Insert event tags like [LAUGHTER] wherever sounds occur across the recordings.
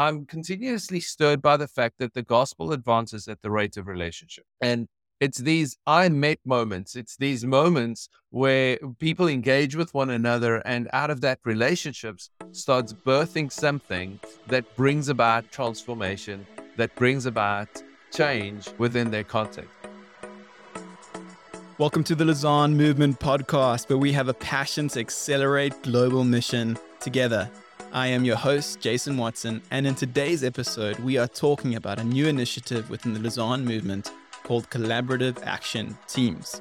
I'm continuously stirred by the fact that the gospel advances at the rate of relationship. And it's these I met moments. It's these moments where people engage with one another, and out of that, relationships starts birthing something that brings about transformation, that brings about change within their context. Welcome to the Lausanne Movement podcast, where we have a passion to accelerate global mission together. I am your host, Jason Watson, and in today's episode, we are talking about a new initiative within the Lausanne movement called Collaborative Action Teams.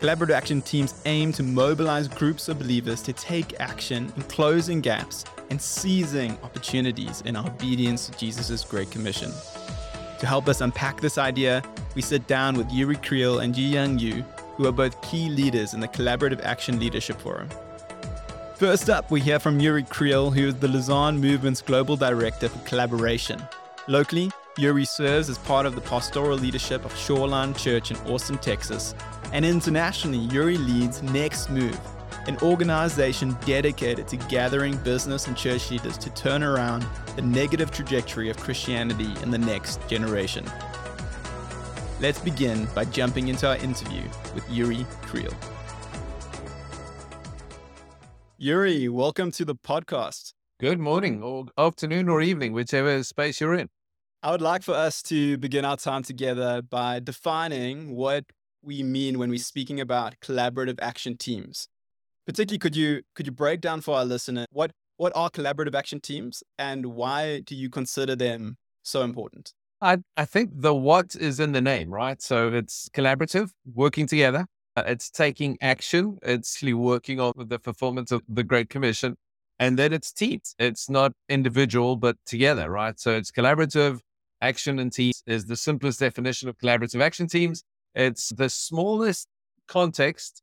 Collaborative Action Teams aim to mobilize groups of believers to take action in closing gaps and seizing opportunities in our obedience to Jesus' Great Commission. To help us unpack this idea, we sit down with Jurie Kriel and Jiyoung Yoo, who are both key leaders in the Collaborative Action Leadership Forum. First up, we hear from Jurie Kriel, who is the Lausanne Movement's Global Director for Collaboration. Locally, Jurie serves as part of the pastoral leadership of Shoreline Church in Austin, Texas. And internationally, Jurie leads Next Move, an organization dedicated to gathering business and church leaders to turn around the negative trajectory of Christianity in the next generation. Let's begin by jumping into our interview with Jurie Kriel. Jurie, welcome to the podcast. Good morning, or afternoon, or evening, whichever space you're in. I would like for us to begin our time together by defining what we mean when we're speaking about collaborative action teams. Particularly, could you could you break down for our listener what what are collaborative action teams and why do you consider them so important? I, I think the what is in the name, right? So it's collaborative, working together, Uh, it's taking action. It's working on the performance of the Great Commission. And then it's teams. It's not individual, but together, right? So it's collaborative action and teams is the simplest definition of collaborative action teams. It's the smallest context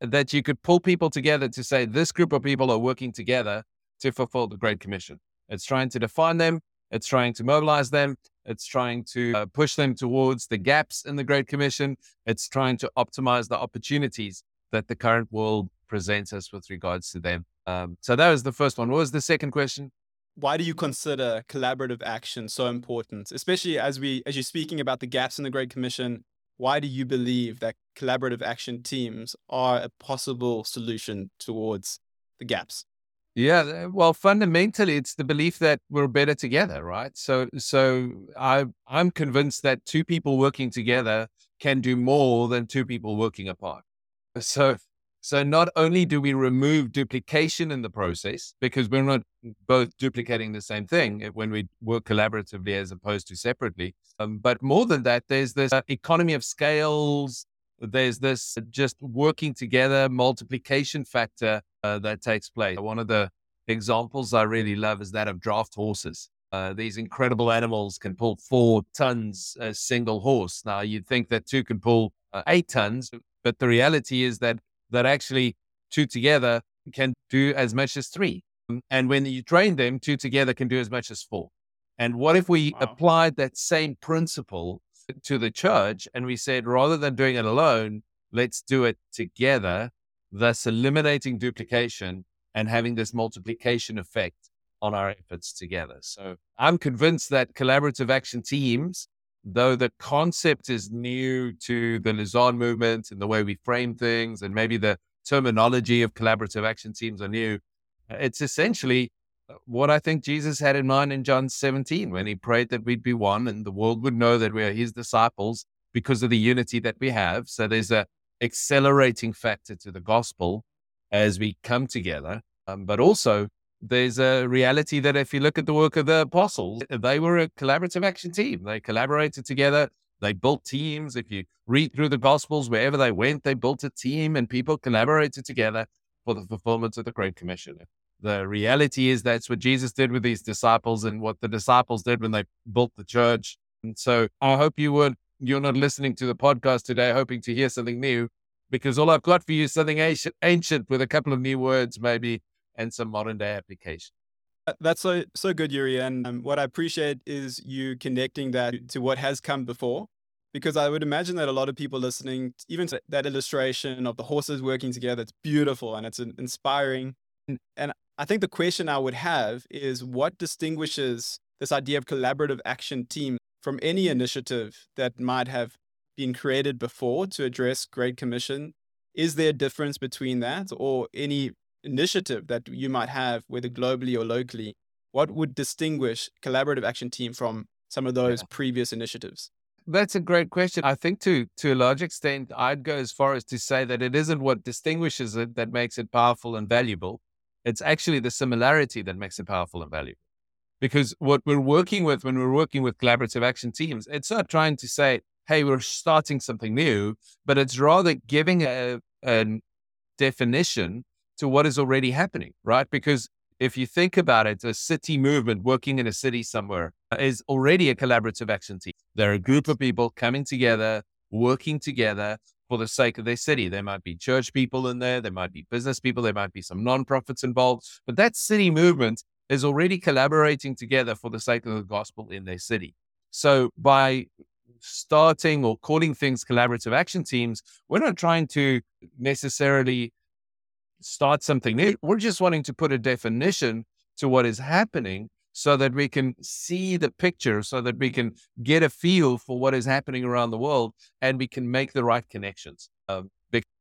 that you could pull people together to say this group of people are working together to fulfill the Great Commission. It's trying to define them. It's trying to mobilize them. It's trying to uh, push them towards the gaps in the Great Commission. It's trying to optimize the opportunities that the current world presents us with regards to them. Um, so that was the first one. What was the second question? Why do you consider collaborative action so important, especially as we as you're speaking about the gaps in the Great Commission? Why do you believe that collaborative action teams are a possible solution towards the gaps? Yeah, well, fundamentally, it's the belief that we're better together, right? So, so I I'm convinced that two people working together can do more than two people working apart. So, so not only do we remove duplication in the process because we're not both duplicating the same thing when we work collaboratively as opposed to separately, um, but more than that, there's this uh, economy of scales. There's this just working together multiplication factor uh, that takes place. One of the examples I really love is that of draft horses. Uh, these incredible animals can pull four tons a single horse. Now you'd think that two can pull uh, eight tons, but the reality is that that actually two together can do as much as three. Um, and when you train them, two together can do as much as four. And what if we wow. applied that same principle to the church and we said, rather than doing it alone, let's do it together thus eliminating duplication and having this multiplication effect on our efforts together. So I'm convinced that collaborative action teams, though the concept is new to the Lausanne movement and the way we frame things, and maybe the terminology of collaborative action teams are new, it's essentially uh, what I think Jesus had in mind in John 17 when he prayed that we'd be one and the world would know that we are his disciples because of the unity that we have. So there's a accelerating factor to the gospel as we come together. Um, but also, there's a reality that if you look at the work of the apostles, they were a collaborative action team. They collaborated together. They built teams. If you read through the Gospels, wherever they went, they built a team and people collaborated together for the fulfillment of the Great Commission. The reality is that's what Jesus did with these disciples and what the disciples did when they built the church. And so I hope you would you're not listening to the podcast today hoping to hear something new because all I've got for you is something ancient with a couple of new words, maybe, and some modern day application. That's so so good, Jurie. And um, what I appreciate is you connecting that to what has come before, because I would imagine that a lot of people listening, even to that illustration of the horses working together, it's beautiful and it's inspiring. And I think the question I would have is what distinguishes this idea of collaborative action team from any initiative that might have been created before to address Great Commission? Is there a difference between that or any initiative that you might have, whether globally or locally? What would distinguish collaborative action team from some of those yeah. previous initiatives? That's a great question. I think to to a large extent, I'd go as far as to say that it isn't what distinguishes it that makes it powerful and valuable. It's actually the similarity that makes it powerful and valuable. Because what we're working with when we're working with collaborative action teams, it's not trying to say, hey, we're starting something new, but it's rather giving a, a definition to what is already happening, right? Because if you think about it, a city movement working in a city somewhere uh, is already a collaborative action team. They're a group of people coming together, working together for the sake of their city. There might be church people in there, there might be business people, there might be some nonprofits involved, but that city movement is already collaborating together for the sake of the gospel in their city. So by starting or calling things collaborative action teams, we're not trying to necessarily start something new. We're just wanting to put a definition to what is happening so that we can see the picture, so that we can get a feel for what is happening around the world and we can make the right connections. Um,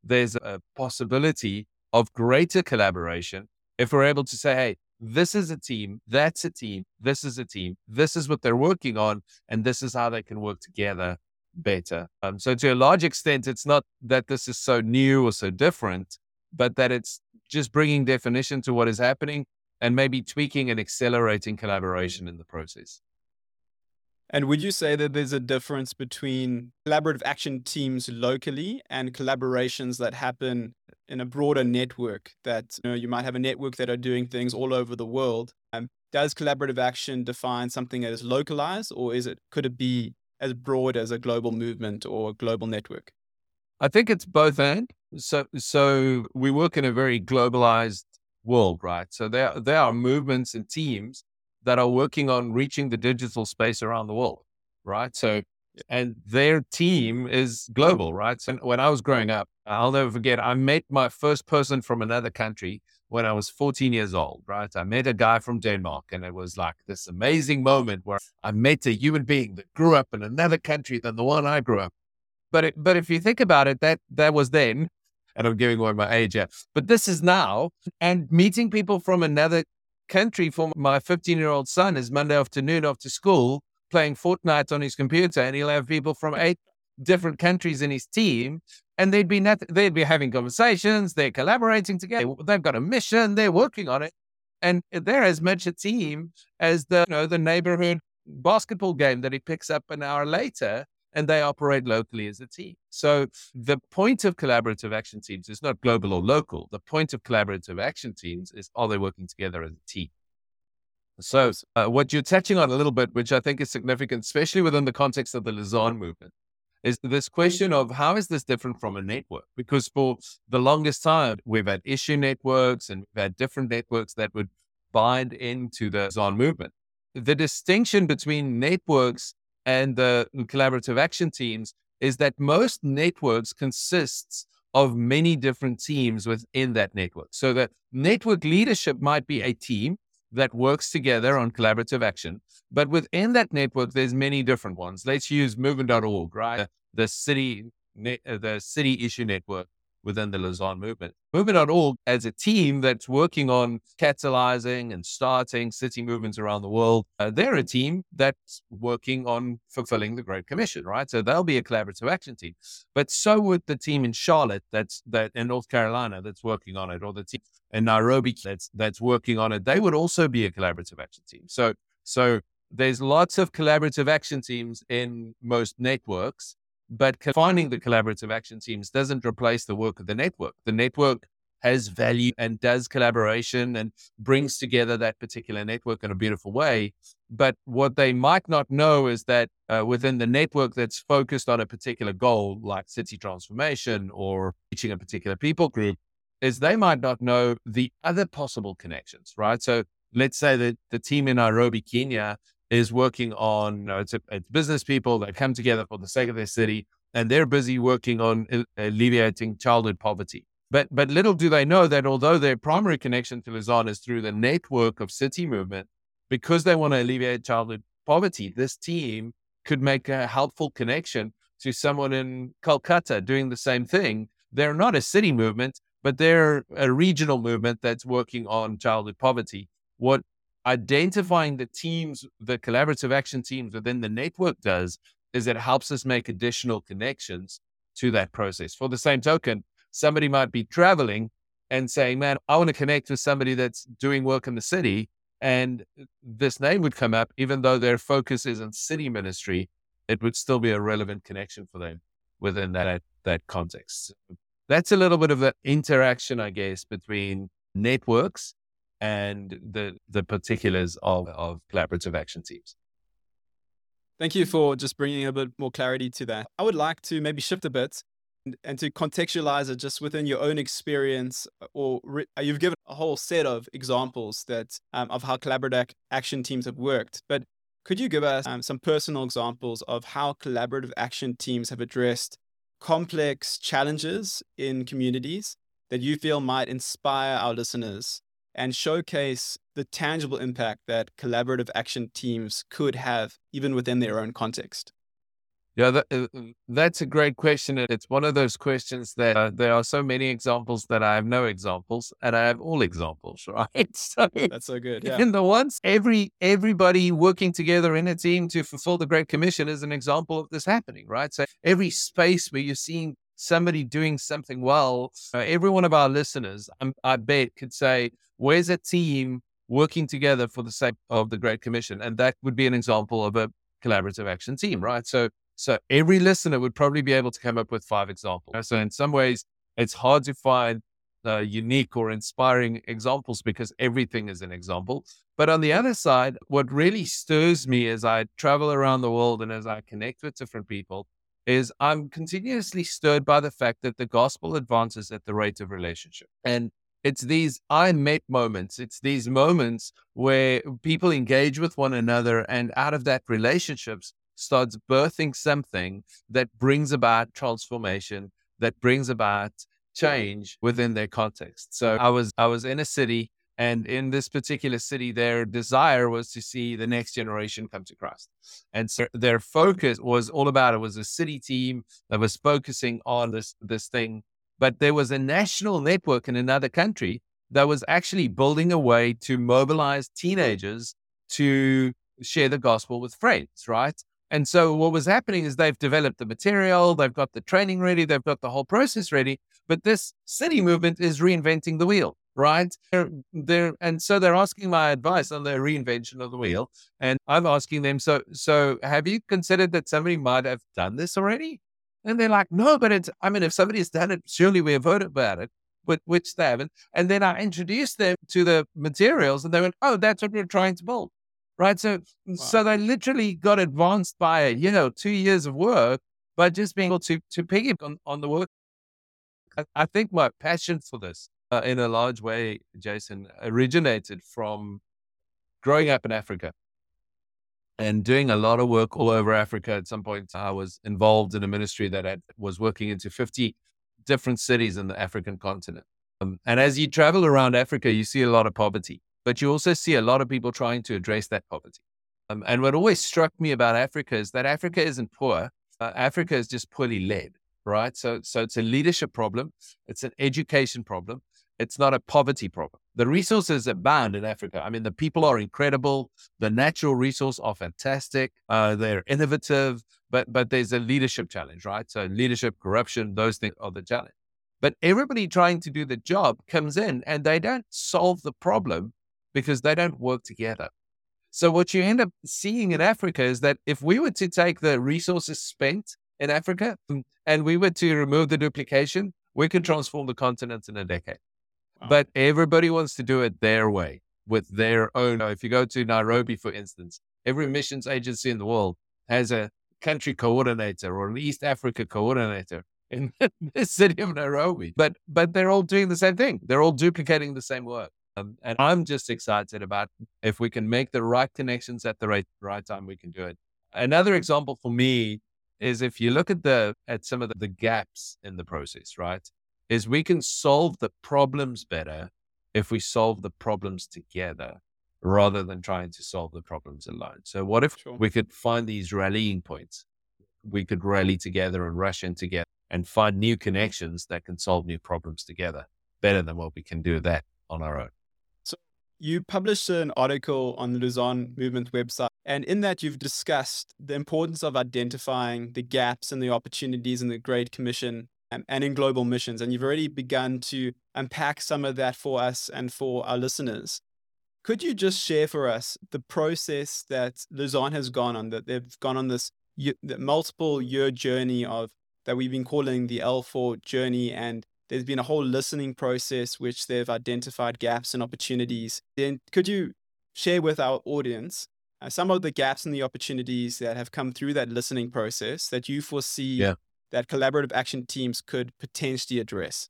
there's a possibility of greater collaboration if we're able to say, hey, this is a team, that's a team, this is a team, this is what they're working on, and this is how they can work together better. Um, so, to a large extent, it's not that this is so new or so different, but that it's just bringing definition to what is happening and maybe tweaking and accelerating collaboration in the process. And would you say that there's a difference between collaborative action teams locally and collaborations that happen in a broader network that you know you might have a network that are doing things all over the world? Um, does collaborative action define something that is localized or is it could it be as broad as a global movement or global network? I think it's both and. So so we work in a very globalized world, right? So there there are movements and teams that are working on reaching the digital space around the world, right? So and their team is global, right? So when I was growing up, I'll never forget, I met my first person from another country when I was 14 years old, right? I met a guy from Denmark and it was like this amazing moment where I met a human being that grew up in another country than the one I grew up. But it, but if you think about it, that that was then, and I'm giving away my age here. But this is now, and meeting people from another country for my 15 year old son is Monday afternoon after school playing Fortnite on his computer, and he'll have people from eight different countries in his team, and they'd be they'd be having conversations, they're collaborating together, they've got a mission, they're working on it, and they're as much a team as the you know the neighborhood basketball game that he picks up an hour later and they operate locally as a team. So the point of collaborative action teams is not global or local. The point of collaborative action teams is are they working together as a team? So uh, what you're touching on a little bit, which I think is significant, especially within the context of the Lausanne movement, is this question of how is this different from a network? Because for the longest time, we've had issue networks and we've had different networks that would bind into the Lausanne movement. The distinction between networks and the collaborative action teams is that most networks consists of many different teams within that network. So the network leadership might be a team that works together on collaborative action, but within that network, there's many different ones. Let's use movement.org, right? The city, uh, the city issue network within the Lausanne movement. Movement.org as a team that's working on catalyzing and starting city movements around the world. Uh, they're a team that's working on fulfilling the Great Commission, right? So they'll be a collaborative action team. But so would the team in Charlotte that's that in North Carolina that's working on it, or the team in Nairobi that's that's working on it. They would also be a collaborative action team. So so there's lots of collaborative action teams in most networks but finding the collaborative action teams doesn't replace the work of the network. The network has value and does collaboration and brings together that particular network in a beautiful way. But what they might not know is that uh, within the network that's focused on a particular goal, like city transformation or reaching a particular people group, is they might not know the other possible connections, right? So let's say that the team in Nairobi, Kenya is working on, you know, it's, it's business people that come together for the sake of their city, and they're busy working on uh, alleviating childhood poverty. But, but little do they know that although their primary connection to Lausanne is through the network of city movement, because they want to alleviate childhood poverty, this team could make a helpful connection to someone in Calcutta doing the same thing. They're not a city movement, but they're a regional movement that's working on childhood poverty. What identifying the teams, the collaborative action teams within the network does is it helps us make additional connections to that process. For the same token, somebody might be traveling and saying, Man, I want to connect with somebody that's doing work in the city. And this name would come up, even though their focus is on city ministry, it would still be a relevant connection for them within that, that context. That's a little bit of the interaction, I guess, between networks and the the particulars of, of collaborative action teams. Thank you for just bringing a bit more clarity to that. I would like to maybe shift a bit and, and to contextualize it just within your own experience, uh, or re- uh, you've given a whole set of examples that um, of how collaborative action teams have worked. But could you give us um, some personal examples of how collaborative action teams have addressed complex challenges in communities that you feel might inspire our listeners and showcase the tangible impact that collaborative action teams could have even within their own context? Yeah, that, uh, uh, that's a great question. It's one of those questions that uh, there are so many examples that I have no examples, and I have all examples, [LAUGHS] right? So that's so good. Yeah. In the ones, every everybody working together in a team to fulfill the Great Commission is an example of this happening, right? So every space where you're seeing somebody doing something well, uh, every one of our listeners, I'm, I bet, could say, "Where's a team working together for the sake of the Great Commission?" And that would be an example of a collaborative action team, right? So so every listener would probably be able to come up with five examples. So in some ways, it's hard to find uh, unique or inspiring examples because everything is an example. But on the other side, what really stirs me as I travel around the world and as I connect with different people is I'm continuously stirred by the fact that the gospel advances at the rate of relationship. And it's these I met moments. It's these moments where people engage with one another and out of that relationships starts birthing something that brings about transformation, that brings about change within their context. So I was I was in a city and in this particular city their desire was to see the next generation come to Christ. And so their focus was all about it was a city team that was focusing on this this thing, but there was a national network in another country that was actually building a way to mobilize teenagers to share the gospel with friends, right? And so what was happening is they've developed the material, they've got the training ready, they've got the whole process ready, but this city movement is reinventing the wheel, right? They're, they're, and so they're asking my advice on the reinvention of the wheel. And I'm asking them, so, so have you considered that somebody might have done this already? And they're like, no, but it's, I mean, if somebody's done it, surely we have heard about it, but which they haven't. And then I introduced them to the materials and they went, oh, that's what we're trying to build right? So, wow. so they literally got advanced by you know two years of work by just being able to to piggyback on, on the work. I, I think my passion for this, uh, in a large way, Jason, originated from growing up in Africa and doing a lot of work all over Africa. At some point, I was involved in a ministry that had, was working into 50 different cities in the African continent. Um, and as you travel around Africa, you see a lot of poverty but you also see a lot of people trying to address that poverty. Um, and what always struck me about Africa is that Africa isn't poor. Uh, Africa is just poorly led, right? So, so it's a leadership problem. It's an education problem. It's not a poverty problem. The resources abound in Africa. I mean, the people are incredible. The natural resources are fantastic. Uh, they're innovative, but but there's a leadership challenge, right? So leadership, corruption, those things are the challenge. But everybody trying to do the job comes in and they don't solve the problem because they don't work together. So what you end up seeing in Africa is that if we were to take the resources spent in Africa mm, and we were to remove the duplication, we could transform the continent in a decade. Wow. But everybody wants to do it their way with their own. If you go to Nairobi, for instance, every missions agency in the world has a country coordinator or an East Africa coordinator in [LAUGHS] the city of Nairobi. But but they're all doing the same thing. They're all duplicating the same work. Um, and I'm just excited about if we can make the right connections at the right right time, we can do it. Another example for me is if you look at the at some of the, the gaps in the process, right? Is we can solve the problems better if we solve the problems together. rather than trying to solve the problems alone. So, what if sure. we could find these rallying points? We could rally together and rush in together and find new connections that can solve new problems together better than what we can do that on our own. So, you published an article on the Lausanne Movement website, and in that, you've discussed the importance of identifying the gaps and the opportunities in the Great Commission um, and in global missions. And you've already begun to unpack some of that for us and for our listeners. Could you just share for us the process that Lausanne has gone on, that they've gone on this multiple year journey of that we've been calling the L4 journey and there's been a whole listening process which they've identified gaps and opportunities. Then could you share with our audience uh, some of the gaps and the opportunities that have come through that listening process that you foresee yeah. That collaborative action teams could potentially address?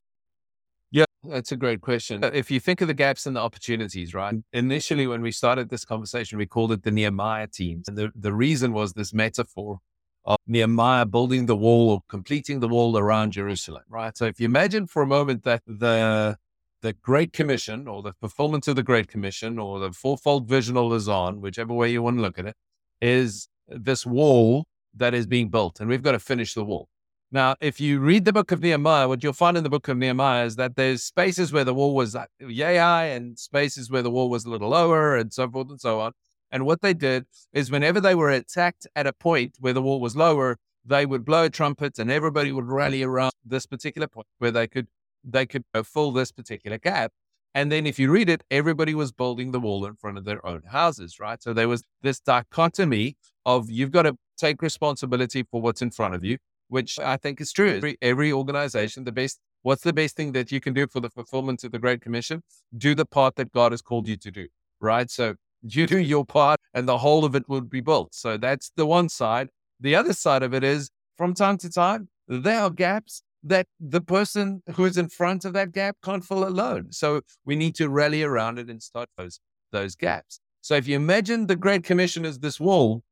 Yeah, that's a great question. Uh, if you think of the gaps and the opportunities, right? Initially, when we started this conversation, we called it the Nehemiah teams. And the, the reason was this metaphor of Nehemiah building the wall or completing the wall around Jerusalem, right? So if you imagine for a moment that the the Great Commission or the fulfillment of the Great Commission or the fourfold vision of Lausanne, whichever way you want to look at it, is this wall that is being built, and we've got to finish the wall. Now, if you read the book of Nehemiah, what you'll find in the book of Nehemiah is that there's spaces where the wall was uh, yay high and spaces where the wall was a little lower and so forth and so on. And what they did is whenever they were attacked at a point where the wall was lower, they would blow trumpets and everybody would rally around this particular point where they could they could uh, fill this particular gap. And then if you read it, everybody was building the wall in front of their own houses, right? So there was this dichotomy of you've got to take responsibility for what's in front of you, which I think is true. Every, every organization, the best, what's the best thing that you can do for the fulfillment of the Great Commission? Do the part that God has called you to do, right? So you do your part and the whole of it will be built. So that's the one side. The other side of it is from time to time, there are gaps that the person who is in front of that gap can't fill alone. So we need to rally around it and start those, those gaps. So if you imagine the Great Commission as this wall,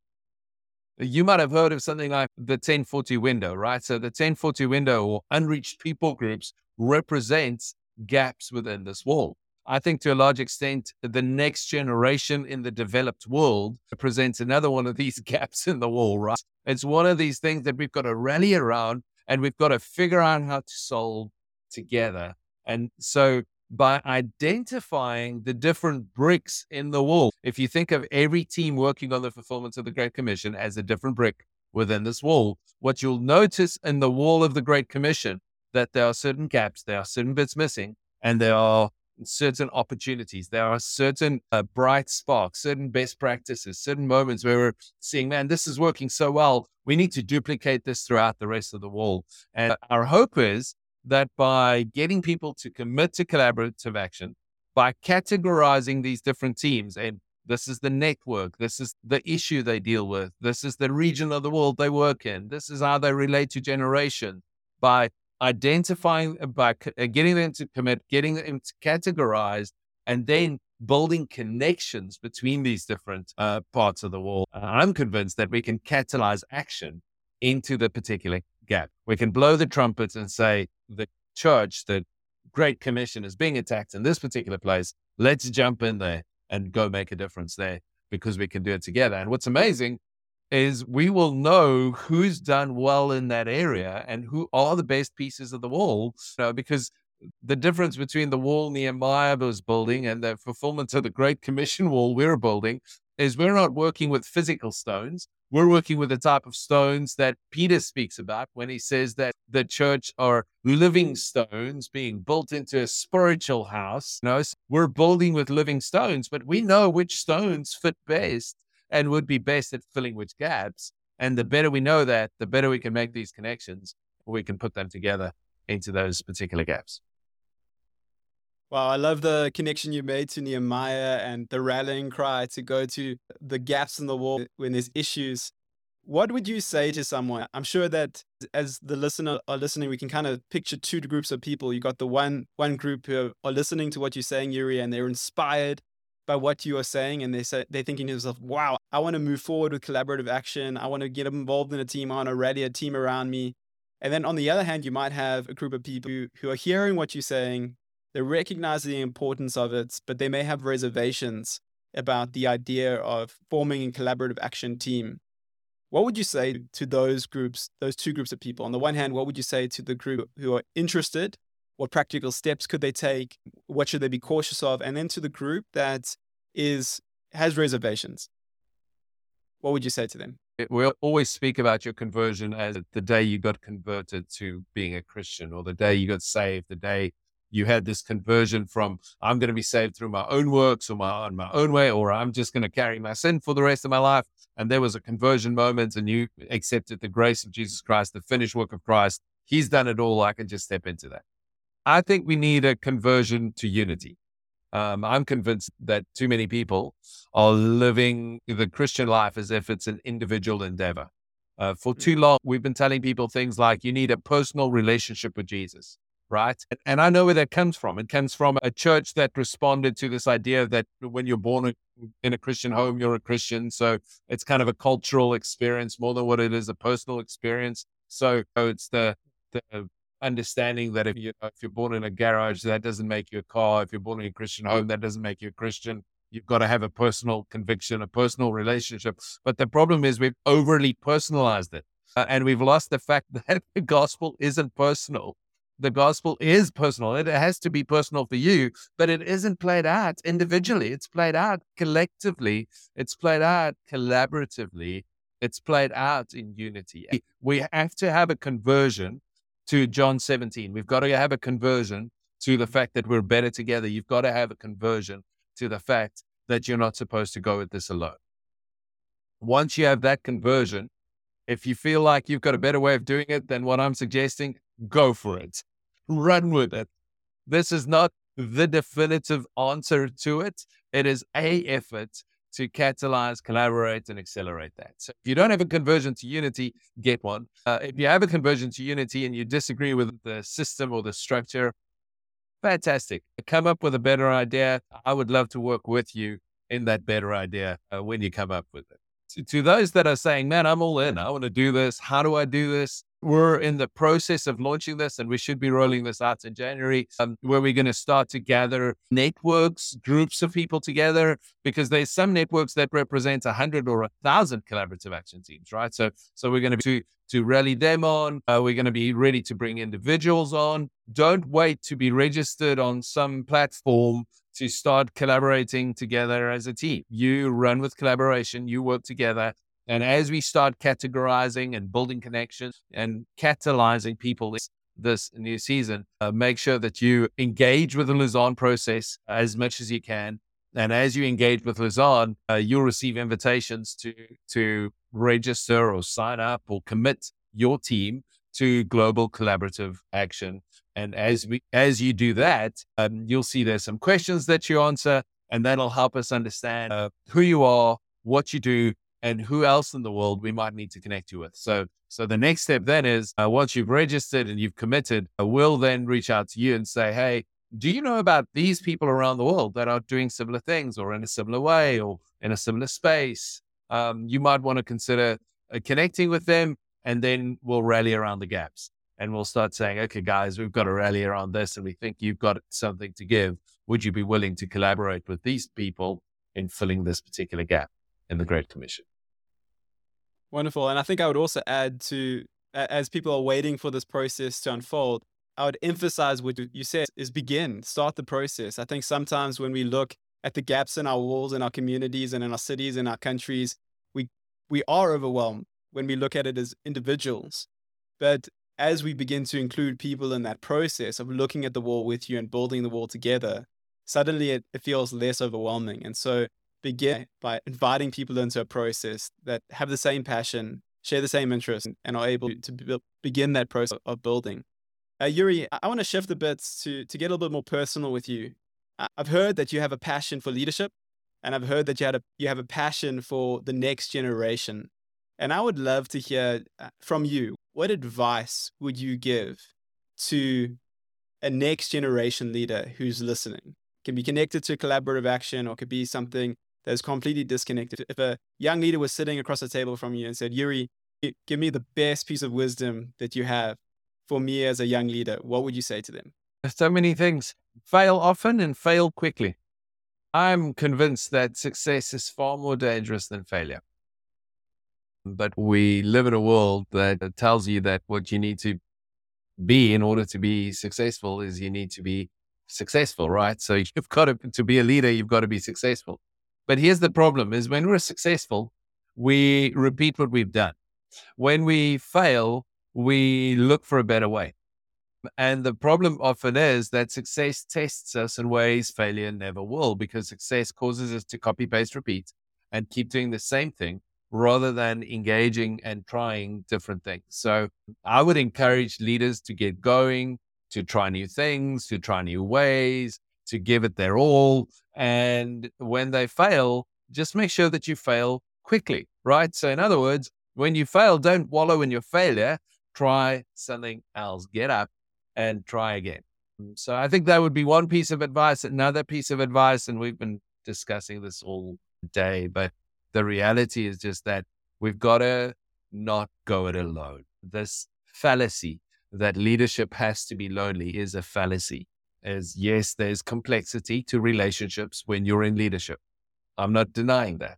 you might have heard of something like the 1040 window, right? So the 1040 window or unreached people groups represents gaps within this wall. I think to a large extent, the next generation in the developed world presents another one of these [LAUGHS] gaps in the wall, right? It's one of these things that we've got to rally around and we've got to figure out how to solve together. And so by identifying the different bricks in the wall, if you think of every team working on the fulfillment of the Great Commission as a different brick within this wall, what you'll notice in the wall of the Great Commission that there are certain gaps, there are certain bits missing, and there are certain opportunities. There are certain uh, bright sparks, certain best practices, certain moments where we're seeing, man, this is working so well. We need to duplicate this throughout the rest of the wall. And our hope is that by getting people to commit to collaborative action, by categorizing these different teams, and this is the network, this is the issue they deal with, this is the region of the world they work in, this is how they relate to generation. By identifying uh, by uh, getting them to commit, getting them to categorize, and then building connections between these different uh, parts of the wall. Uh, I'm convinced that we can catalyze action into the particular gap. We can blow the trumpets and say, the church, the Great Commission is being attacked in this particular place. Let's jump in there and go make a difference there because we can do it together. And what's amazing is we will know who's done well in that area and who are the best pieces of the wall. Because the difference between the wall Nehemiah was building and the fulfillment of the Great Commission wall we're building is we're not working with physical stones. We're working with the type of stones that Peter speaks about when he says that the church are living stones being built into a spiritual house. You know, so we're building with living stones, but we know which stones fit best and would be best at filling which gaps. And the better we know that, the better we can make these connections, we can put them together into those particular gaps. Wow, I love the connection you made to Nehemiah and the rallying cry to go to the gaps in the wall when there's issues. What would you say to someone? I'm sure that as the listener are listening, we can kind of picture two groups of people. You got the one one group who are listening to what you're saying, Jurie, and they're inspired by what you are saying and they say they're thinking to themselves, wow, I want to move forward with collaborative action. I want to get involved in a team. I want to rally a team around me. And then on the other hand, you might have a group of people who, who are hearing what you're saying. They recognize the importance of it, but they may have reservations about the idea of forming a collaborative action team. What would you say to those groups, those two groups of people? On the one hand, what would you say to the group who are interested? What practical steps could they take? What should they be cautious of? And then to the group that is has reservations. What would you say to them? We'll always speak about your conversion as the day you got converted to being a Christian or the day you got saved, the day you had this conversion from I'm going to be saved through my own works or my on my own way, or I'm just going to carry my sin for the rest of my life. And there was a conversion moment, and you accepted the grace of Jesus Christ, the finished work of Christ. He's done it all. I can just step into that. I think we need a conversion to unity. Um, I'm convinced that too many people are living the Christian life as if it's an individual endeavor. Uh, for too long, we've been telling people things like you need a personal relationship with Jesus right? And I know where that comes from. It comes from a church that responded to this idea that when you're born in a Christian home, you're a Christian. So it's kind of a cultural experience more than what it is a personal experience. So it's the, the understanding that if you if you're born in a garage, that doesn't make you a car. If you're born in a Christian home, that doesn't make you a Christian. You've got to have a personal conviction, a personal relationship. But the problem is we've overly personalized it. Uh, and we've lost the fact [LAUGHS] that the gospel isn't personal the gospel is personal. It has to be personal for you, but it isn't played out individually. It's played out collectively. It's played out collaboratively. It's played out in unity. We have to have a conversion to John 17. We've got to have a conversion to the fact that we're better together. You've got to have a conversion to the fact that you're not supposed to go with this alone. Once you have that conversion, if you feel like you've got a better way of doing it than what I'm suggesting, go for it run with it. This is not the definitive answer to it. It is a effort to catalyze, collaborate, and accelerate that. So if you don't have a conversion to Unity, get one. Uh, if you have a conversion to Unity and you disagree with the system or the structure, fantastic. Come up with a better idea. I would love to work with you in that better idea uh, when you come up with it. To, to those that are saying, man, I'm all in. I want to do this. How do I do this? We're in the process of launching this and we should be rolling this out in January, um, where we're going to start to gather networks, groups of people together, because there's some networks that represent a hundred or a thousand collaborative action teams, right? So, so we're going to be to, to rally them on. Uh, we're going to be ready to bring individuals on. Don't wait to be registered on some platform to start collaborating together as a team. You run with collaboration, you work together, and as we start categorizing and building connections and catalyzing people this, this new season, uh, make sure that you engage with the Lausanne process as much as you can. And as you engage with Lausanne, uh, you'll receive invitations to to register or sign up or commit your team to global collaborative action. And as we as you do that, um, you'll see there's some questions that you answer, and that'll help us understand uh, who you are, what you do, and who else in the world we might need to connect you with. So, so the next step then is uh, once you've registered and you've committed, uh, we'll then reach out to you and say, hey, do you know about these people around the world that are doing similar things or in a similar way or in a similar space? Um, you might want to consider uh, connecting with them, and then we'll rally around the gaps and we'll start saying, okay, guys, we've got to rally around this, and we think you've got something to give. Would you be willing to collaborate with these people in filling this particular gap? In the Great Commission. Wonderful. And I think I would also add to, as people are waiting for this process to unfold, I would emphasize what you said is begin, start the process. I think sometimes when we look at the gaps in our walls, in our communities, and in our cities, in our countries, we, we are overwhelmed when we look at it as individuals. But as we begin to include people in that process of looking at the wall with you and building the wall together, suddenly it, it feels less overwhelming. And so begin by inviting people into a process that have the same passion, share the same interest, and are able to be- begin that process of building. Uh, Jurie, I want to shift a bit to, to get a little bit more personal with you. I've heard that you have a passion for leadership, and I've heard that you, had a, you have a passion for the next generation. And I would love to hear uh, from you what advice would you give to a next generation leader who's listening? can be connected to collaborative action or could be something is completely disconnected. If a young leader was sitting across the table from you and said, Jurie, give me the best piece of wisdom that you have for me as a young leader, what would you say to them? So many things. Fail often and fail quickly. I'm convinced that success is far more dangerous than failure. But we live in a world that tells you that what you need to be in order to be successful is you need to be successful, right? So [LAUGHS] you've got to, to be a leader, you've got to be successful. But here's the problem is when we're successful, we repeat what we've done. When we fail, we look for a better way. And the problem often is that success tests us in ways failure never will, because success causes us to copy, paste, repeat, and keep doing the same thing rather than engaging and trying different things. So I would encourage leaders to get going, to try new things, to try new ways, to give it their all. And when they fail, just make sure that you fail quickly, right? So, in other words, when you fail, don't wallow in your failure. Try something else. Get up and try again. Mm, so, I think that would be one piece of advice. Another piece of advice, and we've been discussing this all day, but the reality is just that we've got to not go it alone. This fallacy that leadership has to be lonely is a fallacy. As yes, there's complexity to relationships when you're in leadership. I'm not denying that.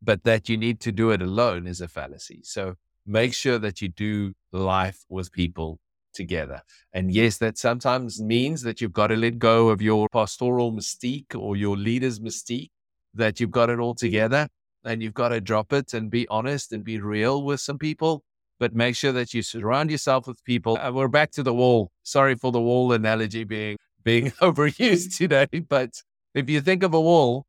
But that you need to do it alone is a fallacy. So make sure that you do life with people together. And yes, that sometimes means that you've got to let go of your pastoral mystique or your leader's mystique, that you've got it all together and you've got to drop it and be honest and be real with some people. But make sure that you surround yourself with people. And we're back to the wall. Sorry for the wall analogy being being [LAUGHS] overused today. But if you think of a wall,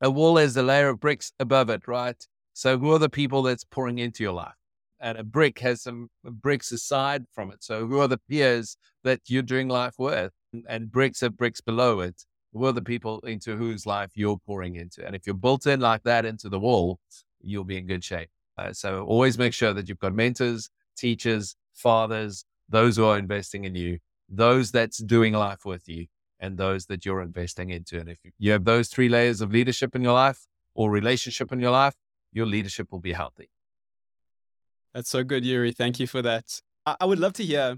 a wall has a layer of bricks above it, right? So who are the people that's pouring into your life? And a brick has some bricks aside from it. So who are the peers that you're doing life with? And bricks are bricks below it who are the people into whose life you're pouring into. And if you're built in like that into the wall, you'll be in good shape. Uh, so always make sure that you've got mentors, teachers, fathers, those who are investing in you, those that's doing life with you, and those that you're investing into. And if you have those three layers of leadership in your life or relationship in your life, your leadership will be healthy. That's so good, Jurie. Thank you for that. I would love to hear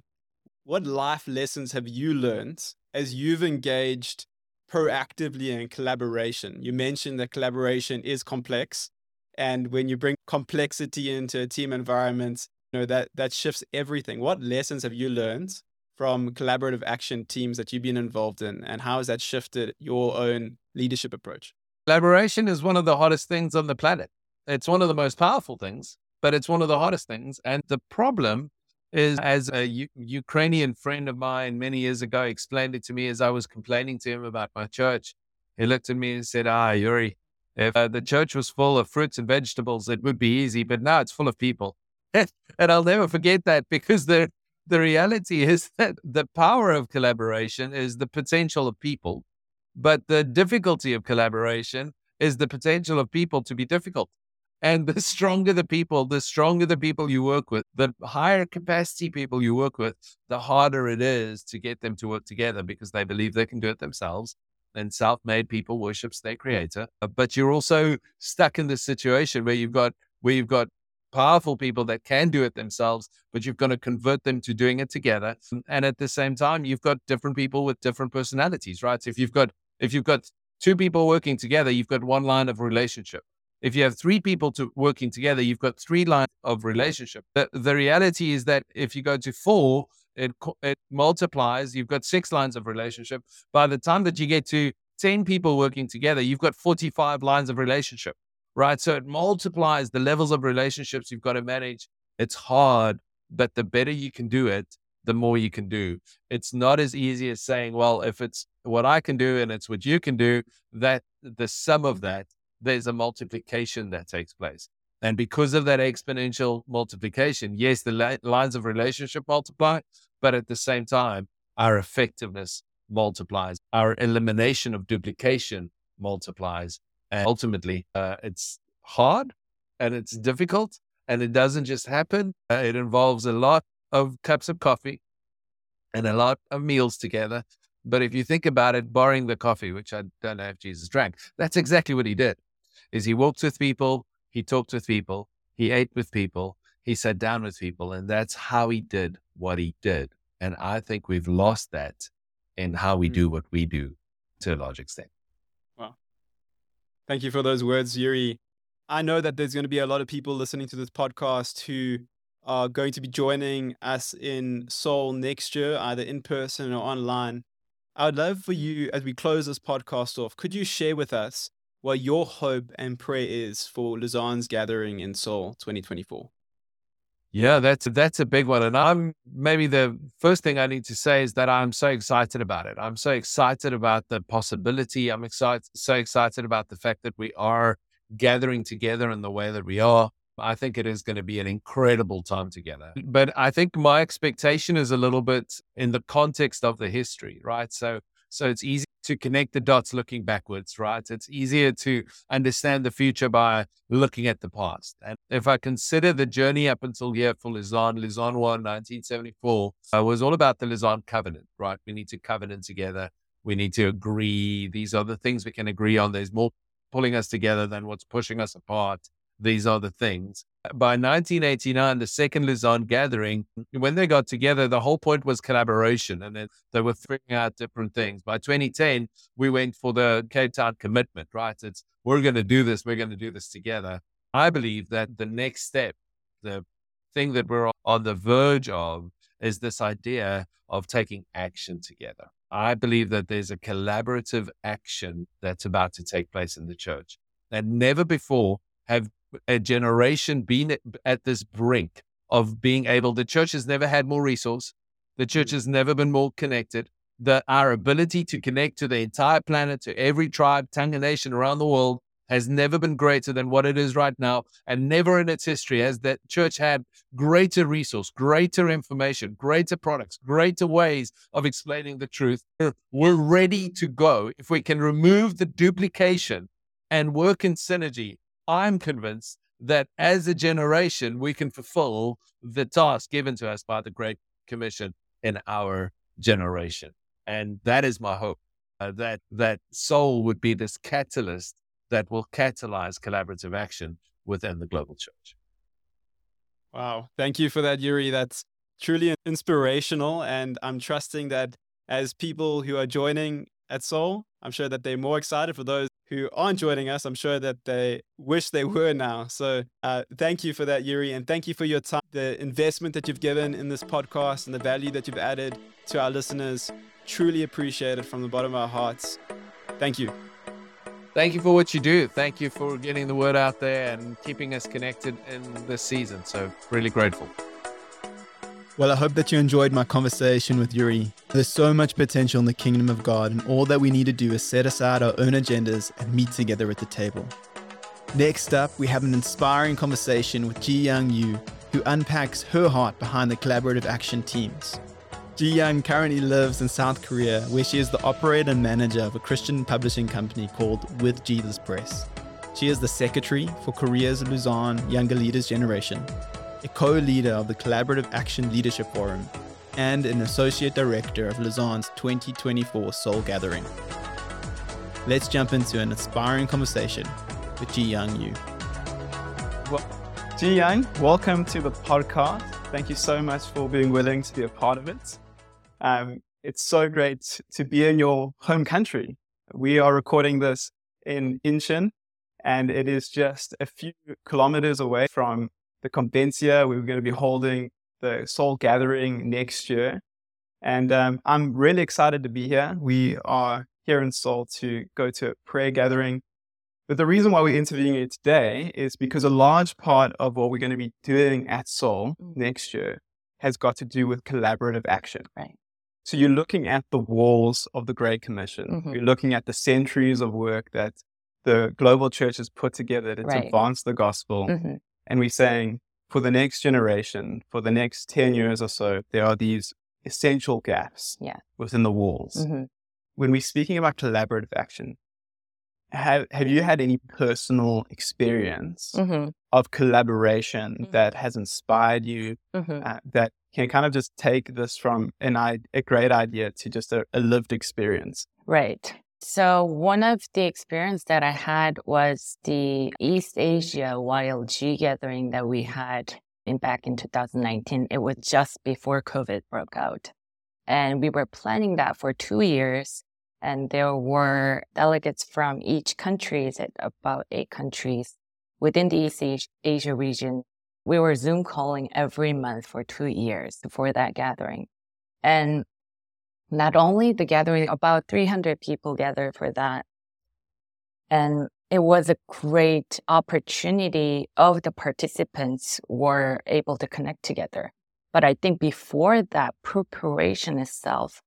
what life lessons have you learned as you've engaged proactively in collaboration. You mentioned that collaboration is complex. And when you bring complexity into a team environment, you know, that, that shifts everything. What lessons have you learned from collaborative action teams that you've been involved in? And how has that shifted your own leadership approach? Collaboration is one of the hottest things on the planet. It's one of the most powerful things, but it's one of the hottest things. And the problem is as a U- Ukrainian friend of mine many years ago explained it to me as I was complaining to him about my church. He looked at me and said, Ah, Jurie, if uh, the church was full of fruits and vegetables, it would be easy, but now it's full of people. [LAUGHS] and I'll never forget that because the, the reality [LAUGHS] is that the power of collaboration is the potential of people, but the difficulty of collaboration is the potential of people to be difficult. And the [LAUGHS] stronger the people, the stronger the people you work with, the higher capacity people you work with, the harder it is to get them to work together because they believe they can do it themselves. And self made people worships their creator. But you're also stuck in this situation where you've got where you've got powerful people that can do it themselves, but you've got to convert them to doing it together. And at the same time, you've got different people with different personalities, right? So if you've got if you've got two people working together, you've got one line of relationship. If you have three people to working together, you've got three lines of relationship. The, the reality is that if you go to four, it, it multiplies. You've got six lines of relationship. By the time that you get to 10 people working together, you've got 45 lines of relationship, right? So it multiplies the levels of relationships you've got to manage. It's hard, but the better you can do it, the more you can do. It's not as easy as saying, well, if it's what I can do and it's what you can do, that the sum of that there's a multiplication that takes place. And because of that exponential multiplication, yes, the la- lines of relationship multiply, but at the same time, our effectiveness multiplies, our elimination of duplication multiplies. And ultimately, uh, it's hard and it's difficult and it doesn't just happen. Uh, it involves a lot of cups of coffee and a lot of meals together. But if you think about it, barring the coffee, which I don't know if Jesus drank, that's exactly what he did is he walked with people, he talked with people, he ate with people, he sat down with people, and that's how he did what he did. And I think we've lost that in how we mm. do what we do to a large extent. Thank you for those words, Jurie. I know that there's going to be a lot of people listening to this podcast who are going to be joining us in Seoul next year, either in person or online. I would love for you, as we close this podcast off, could you share with us what your hope and prayer is for Lausanne's gathering in Seoul 2024? Yeah, that's that's a big one, and I'm maybe the first thing I need to say is that I'm so excited about it. I'm so excited about the possibility. I'm excited, so excited about the fact that we are gathering together in the way that we are. I think it is going to be an incredible time together. But I think my expectation is a little bit in the context of the history, right? So so it's easy to connect the dots looking backwards, right? It's easier to understand the future by looking at the past. And if I consider the journey up until here for Lausanne, Lausanne 1, 1974, uh, was all about the Lausanne covenant, right? We need to covenant together. We need to agree. These are the things we can agree on. There's more pulling us together than what's pushing us apart these other things. By 1989, the second Lausanne gathering, when they got together, the whole point was collaboration and then they were figuring out different things. By 2010, we went for the Cape Town commitment, right? It's we're going to do this, we're going to do this together. I believe that the next step, the thing that we're on the verge of, is this idea of taking action together. I believe that there's a collaborative action that's about to take place in the church. And never before have a generation been at this brink of being able, the church has never had more resource. The church mm. has never been more connected. The, our ability to connect to the entire planet, to every tribe, tongue, and nation around the world has never been greater than what it is right now. And never in its history has that church had greater resource, greater information, greater products, greater ways of explaining the truth. We're ready to go. If we can remove the duplication and work in synergy, I'm convinced that as a generation, we can fulfill the task given to us by the Great Commission in our generation. And that is my hope uh, that that Seoul would be this catalyst that will catalyze collaborative action within the global church. Wow. Thank you for that, Jurie. That's truly inspirational. And I'm trusting that as people who are joining at Seoul, I'm sure that they're more excited for those who aren't joining us, I'm sure that they wish they were now. So uh, thank you for that, Jurie, and thank you for your time, the investment that you've given in this podcast, and the value that you've added to our listeners. Truly appreciate it from the bottom of our hearts. Thank you. Thank you for what you do. Thank you for getting the word out there and keeping us connected in this season. So, really grateful. Well, I hope that you enjoyed my conversation with Jurie. There's so much potential in the kingdom of God, and all that we need to do is set aside our own agendas and meet together at the table. Next up, we have an inspiring conversation with Jiyoung Yoo, who unpacks her heart behind the collaborative action teams. Jiyoung currently lives in South Korea, where she is the operator and manager of a Christian publishing company called With Jesus Press. She is the secretary for Korea's Lausanne Younger Leaders Generation a co leader of the Collaborative Action Leadership Forum, and an associate director of Lausanne's 2024 Seoul Gathering. Let's jump into an inspiring conversation with Jiyoung Yoo. Well, Jiyoung, welcome to the podcast. Thank you so much for being willing to be a part of it. Um, it's so great to be in your home country. We are recording this in Incheon, and it is just a few kilometers away from the Convensia. We are going to be holding the Seoul Gathering next year. And um, I'm really excited to be here. We are here in Seoul to go to a prayer gathering. But the reason why we're interviewing you today is because a large part of what we're going to be doing at Seoul mm. next year has got to do with collaborative action. Right. So you're looking at the walls of the Great Commission. Mm-hmm. You're looking at the centuries of work that the global church has put together to right. advance the gospel. Mm-hmm. And we're saying for the next generation, for the next 10 years or so, there are these essential gaps yeah. within the walls. Mm-hmm. When we're speaking about collaborative action, have, have you had any personal experience mm-hmm. of collaboration mm-hmm. that has inspired you mm-hmm. uh, that can kind of just take this from an, a great idea to just a, a lived experience? Right. So one of the experience that I had was the East Asia YLG gathering that we had in back in 2019. It was just before COVID broke out. And we were planning that for two years. and there were delegates from each countries, about eight countries within the East Asia region. We were Zoom calling every month for two years for that gathering. And not only the gathering, about 300 people gathered for that. And it was a great opportunity of the participants were able to connect together. But I think before that preparation itself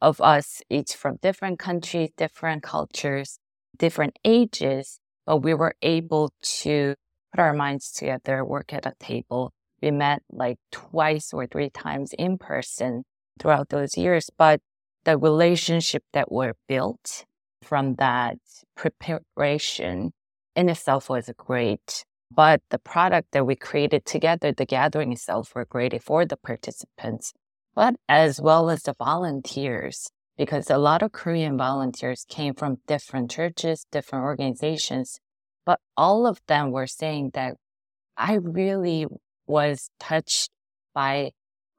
of us, each from different countries, different cultures, different ages, but we were able to put our minds together, work at a table. We met like twice or three times in person throughout those years, but the relationship that were built from that preparation in itself was great. But the product that we created together, the gathering itself were great for the participants, but as well as the volunteers, because a lot of Korean volunteers came from different churches, different organizations, but all of them were saying that I really was touched by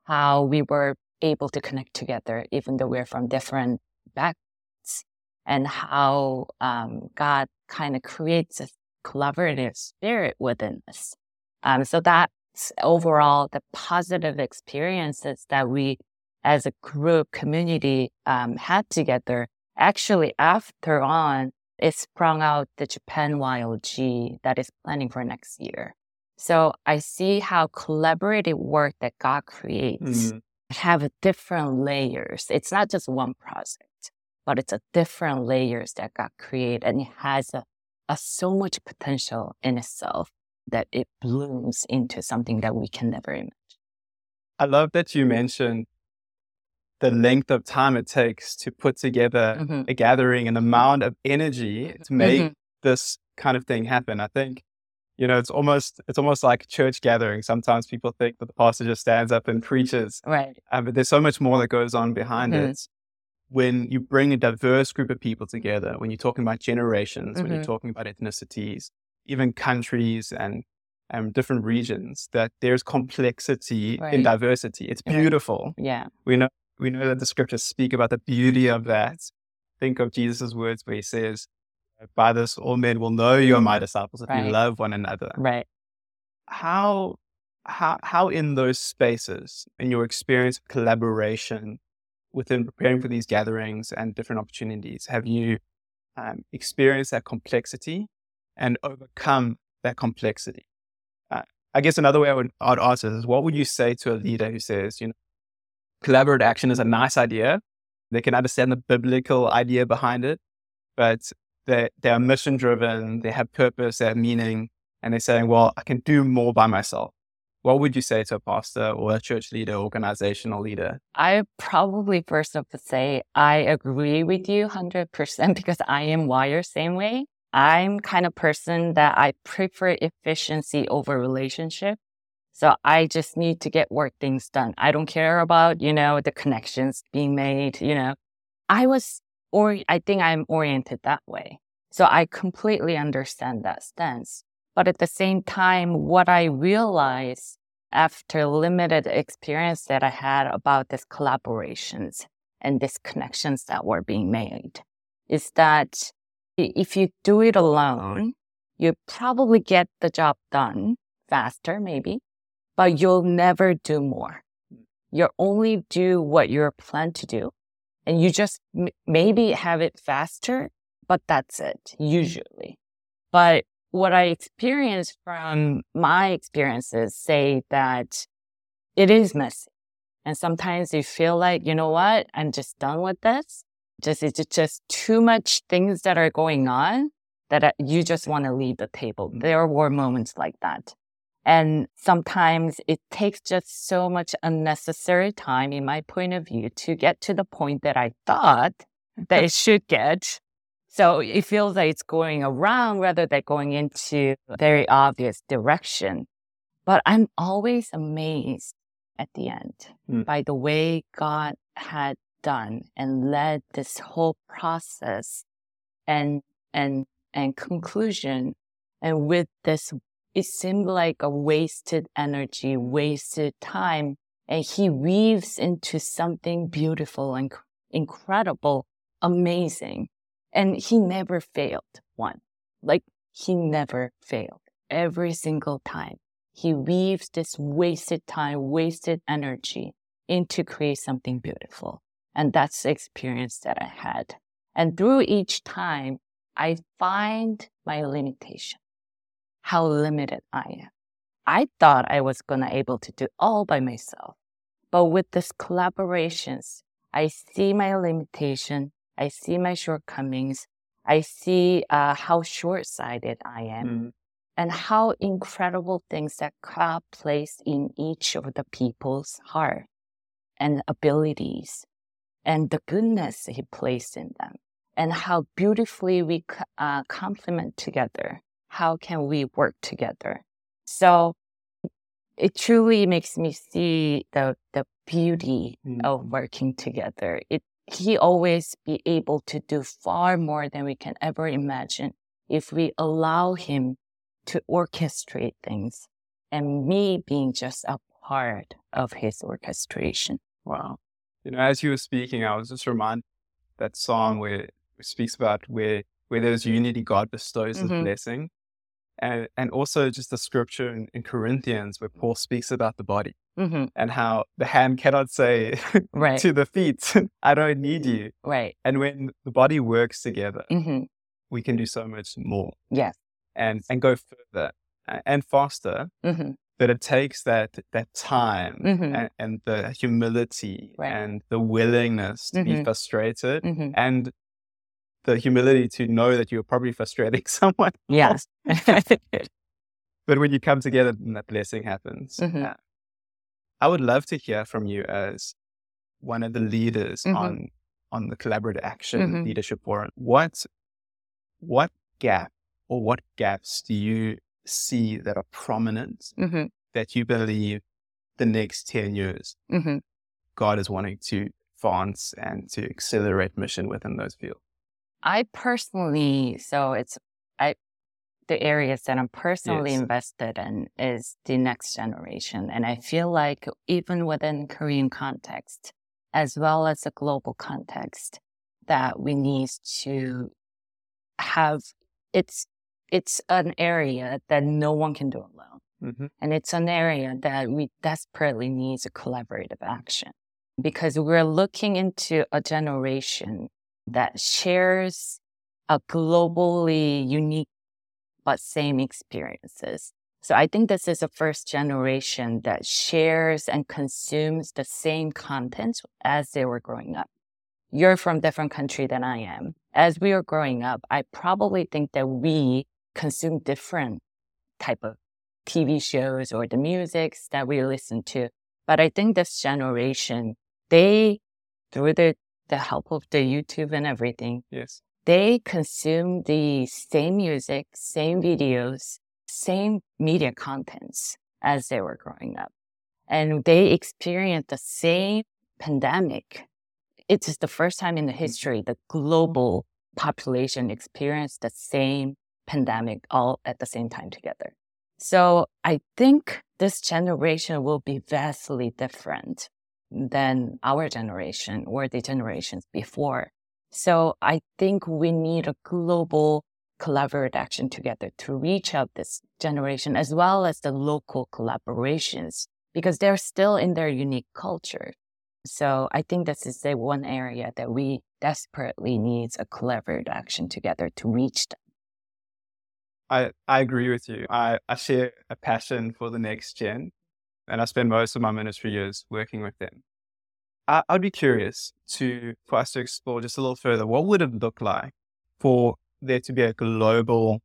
how we were able to connect together, even though we're from different backgrounds, and how um, God kind of creates a collaborative spirit within us. Um, so that's overall the positive experiences that we as a group community um, had together. Actually, after on, it sprung out the Japan YLG that is planning for next year. So I see how collaborative work that God creates mm-hmm. Have different layers. It's not just one project, but it's a different layers that got created and it has a has so much potential in itself that it blooms into something that we can never imagine. I love that you mentioned the length of time it takes to put together mm-hmm. a gathering and the amount of energy to make mm-hmm. this kind of thing happen. I think, you know, it's almost it's almost like church gathering. Sometimes people think that the pastor just stands up and preaches, right? Uh, but there's so much more that goes on behind mm-hmm. it when you bring a diverse group of people together, when you're talking about generations, mm-hmm. when you're mm-hmm. talking about ethnicities, even countries and um, different regions, that there's complexity right. in diversity. It's beautiful. Yeah. We know we know that the scriptures speak about the beauty of that. Think of Jesus' words where he says, By this all men will know you are my disciples if right. you love one another. Right. How how how in those spaces, in your experience of collaboration, within preparing for these gatherings and different opportunities, have you um, experienced that complexity and overcome that complexity? Uh, I guess another way I would I'd ask is, what would you say to a leader who says, you know, collaborative action is a nice idea. They can understand the biblical idea behind it, but they they are mission driven. They have purpose, they have meaning, and they're saying, well, I can do more by myself what would you say to a pastor or a church leader, organizational leader? I probably first have to say I agree with you 100% [LAUGHS] because I am wired same way. I'm kind of person that I prefer efficiency over relationship. So I just need to get work things done. I don't care about, you know, the connections being made, you know. I was or I think I'm oriented that way. So I completely understand that stance. But at the same time, what I realized after limited experience that I had about these collaborations and these connections that were being made is that if you do it alone, you probably get the job done faster, maybe, but you'll never do more. Hmm. You'll only do what you're planned to do. And you just m- maybe have it faster, but that's it, usually. But what I experienced from my experiences say that it is messy. And sometimes you feel like, you know what? I'm just done with this. Just, it's just too much things that are going on that you just want to leave the table. Mm. There were moments like that. And sometimes it takes just so much unnecessary time, in my point of view, to get to the point that I thought that it [LAUGHS] should get. So it feels like it's going around rather than going into a very obvious direction. But I'm always amazed at the end mm. by the way God had done and led this whole process and, and, and conclusion. And with this, it seemed like a wasted energy, wasted time. And he weaves into something beautiful and incredible amazing. And he never failed one. Like he never failed every single time. He weaves this wasted time, wasted energy into create something beautiful. And that's the experience that I had. And through each time, I find my limitation, how limited I am. I thought I was going to able to do all by myself. But with these collaborations, I see my limitation. I see my shortcomings. I see uh, how short-sighted I am mm. and how incredible things that God placed in each of the people's heart and abilities and the goodness he placed in them and how beautifully we uh, complement together. How can we work together? So it truly makes me see the, the beauty mm-hmm. of working together. It, he always be able to do far more than we can ever imagine if we allow him to orchestrate things and me being just a part of his orchestration. Wow. You know, as you were speaking, I was just reminded that song where it speaks about where where there's unity, God bestows mm-hmm. his blessing. And and also just the scripture in, in Corinthians where Paul speaks about the body mm-hmm. and how the hand cannot say [LAUGHS] right. to the feet, [LAUGHS] I don't need you. Right. And when the body works together, mm-hmm. we can do so much more. Yes. And and go further and faster. Mm-hmm that it takes that that time mm-hmm. and, and, the humility right. and the willingness to mm-hmm. be frustrated mm-hmm. and the humility to know that you're probably frustrating [LAUGHS] someone. Yes. [LAUGHS] but when you come together, then that blessing happens. Mm-hmm. Uh, I would love to hear from you as one of the leaders mm-hmm. on on the collaborative action mm-hmm. leadership forum. What what gap or what gaps do you see that are prominent mm-hmm. that you believe the next 10 years mm-hmm. God is wanting to advance and to accelerate mission within those fields? I personally, so it's, I, the areas that I'm personally yes. invested in is the next generation. And I feel like even within Korean context, as well as the global context, that we need to have, it's it's an area that no one can do alone. Mm-hmm. And it's an area that we desperately needs a collaborative action because we're looking into a generation that shares a globally unique but same experiences. So I think this is a first generation that shares and consumes the same content as they were growing up. You're from different country than I am. As we were growing up, I probably think that we consume different type of TV shows or the musics that we listen to. But I think this generation, they, through the, the help of the YouTube and everything, yes, they consume the same music, same videos, same media contents as they were growing up. And they experience the same pandemic. It's the first time in the mm-hmm. history the global population experienced the same pandemic all at the same time together. So I think this generation will be vastly different than our generation or the generations before. So I think we need a global collaborative action together to reach out this generation as well as the local collaborations because they're still in their unique culture. So I think this is the one area that we desperately needs a collaborative action together to reach them. I, I agree with you. I, I share a passion for the next gen, and I spend most of my ministry years working with them. I, I'd be curious to for us to explore just a little further. What would it look like for there to be a global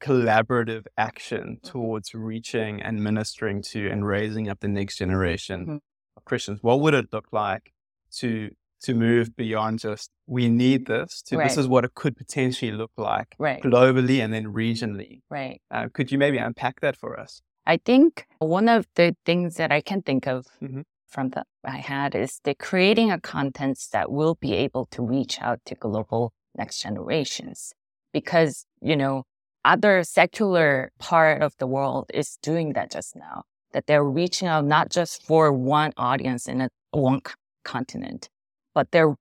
collaborative action towards reaching and ministering to and raising up the next generation mm-hmm. of Christians? What would it look like to to move beyond just we need this to right. this is what it could potentially look like right. globally and then regionally. Right. Uh, could you maybe unpack that for us? I think one of the things that I can think of mm-hmm. from the I had is the creating a content that will be able to reach out to global next generations because you know other secular part of the world is doing that just now that they're reaching out not just for one audience in a one continent but they're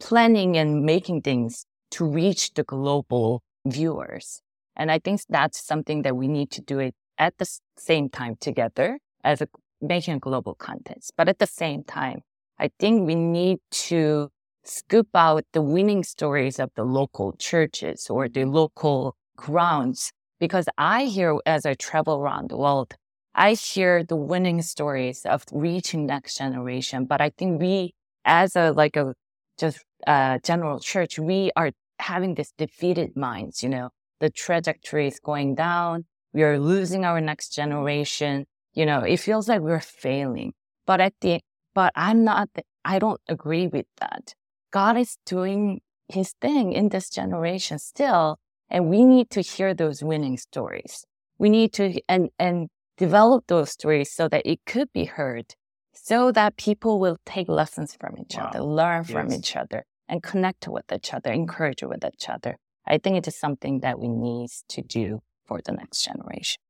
planning and making things to reach the global viewers. And I think that's something that we need to do it at the same time together as a, making global content. But at the same time, I think we need to scoop out the winning stories of the local churches or the local grounds because I hear as I travel around the world, I hear the winning stories of reaching next generation. But I think we, as a like a just uh, general church, we are having this defeated minds. You know, the trajectory is going down. We are losing our next generation. You know, it feels like we're failing. But at the but I'm not. I don't agree with that. God is doing His thing in this generation still, and we need to hear those winning stories. We need to and and develop those stories so that it could be heard, so that people will take lessons from each wow. other, learn from yes. each other, and connect with each other, encourage with each other. I think it is something that we need to do for the next generation.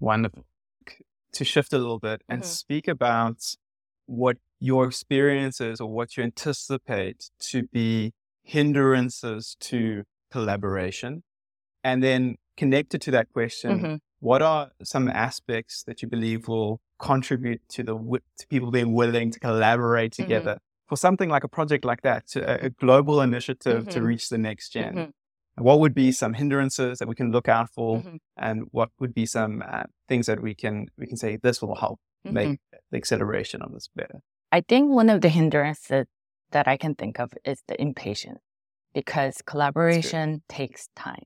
Wonderful. To shift a little bit and mm-hmm. speak about what your experiences or what you anticipate to be hindrances to collaboration and then connected to that question, mm-hmm. what are some aspects that you believe will contribute to the to people being willing to collaborate mm-hmm. together mm-hmm. for something like a project like that, to a, global initiative mm-hmm. to reach the next general mm-hmm. What would be some hindrances that we can look out for, mm-hmm. and what would be some uh, things that we can we can say this will help make the acceleration of this better? I think one of the hindrances that I can think of is the impatience because collaboration takes time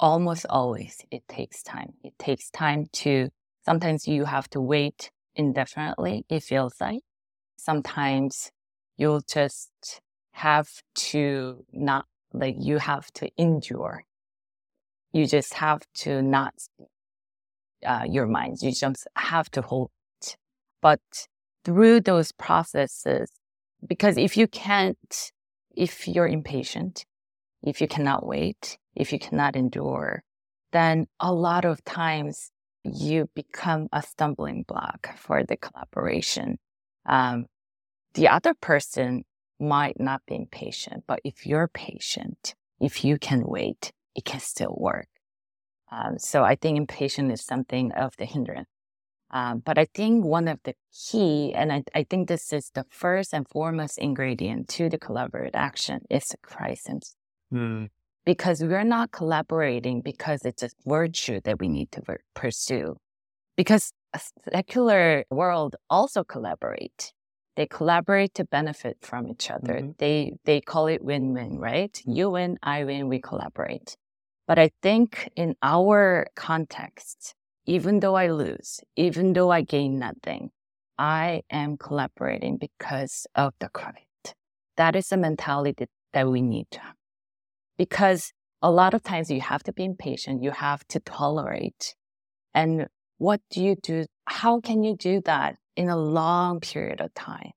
almost always it takes time. It takes time to, sometimes you have to wait indefinitely, it feels like. Sometimes you'll just have to not, like, you have to endure. You just have to not uh, your mind. You just have to hold it. But through those processes, because if you can't, if you're impatient, if you cannot wait, if you cannot endure, then a lot of times you become a stumbling block for the collaboration. Um, the other person might not be patient, but if you're patient, if you can wait, it can still work. Um, so I think impatience is something of the hindrance. Um, but I think one of the key, and I, I, think this is the first and foremost ingredient to the collaborative action, is Christ crisis. Mm because we're not collaborating because it's a virtue that we need to ver- pursue. Because a secular world also collaborate. They collaborate to benefit from each other. Mm-hmm. They they call it win-win, right? Mm-hmm. You win, I win, we collaborate. But I think in our context, even though I lose, even though I gain nothing, I am collaborating because of the credit. That is a mentality that we need to have because a lot of times you have to be impatient. You have to tolerate. And what do you do? How can you do that in a long period of time?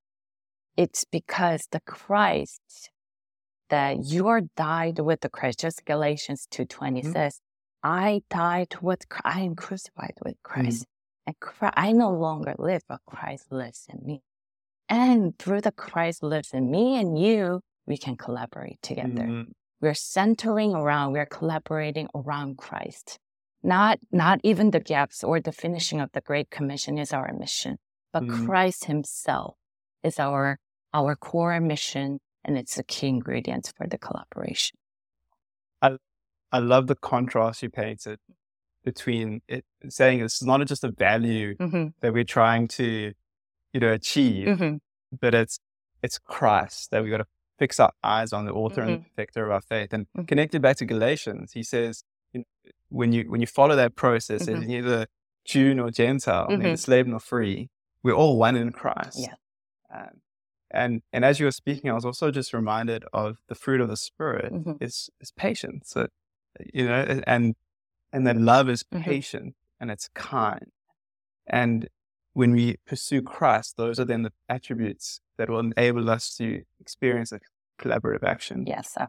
It's because the Christ that you are died with the Christ. Just Galatians 2.20 mm-hmm. says, I died with, I am crucified with Christ. Mm-hmm. And Christ, I no longer live, but Christ lives in me. And through the Christ lives in me and you, we can collaborate together. Mm-hmm. We're centering around, we're collaborating around Christ. Not, not even the gaps or the finishing of the Great Commission is our mission, but mm-hmm. Christ himself is our, our core mission and it's a key ingredient for the collaboration. I, I love the contrast you painted between it saying this is not just a value mm-hmm. that we're trying to, you know, achieve, mm-hmm. but it's, it's Christ that we got to fix our eyes on the author mm-hmm. and perfecter of our faith. And mm-hmm. connected back to Galatians, he says, you know, when you when you follow that process, mm-hmm. it's neither Jew nor Gentile, neither mm-hmm. slave nor free. We're all one in Christ. Yeah. Um, and and as you were speaking, I was also just reminded of the fruit of the spirit mm-hmm. is is patience. So, you know, and and that love is mm-hmm. patient and it's kind. And when we pursue Christ, those are then the attributes that will enable us to experience a collaborative action. Yes. Sir.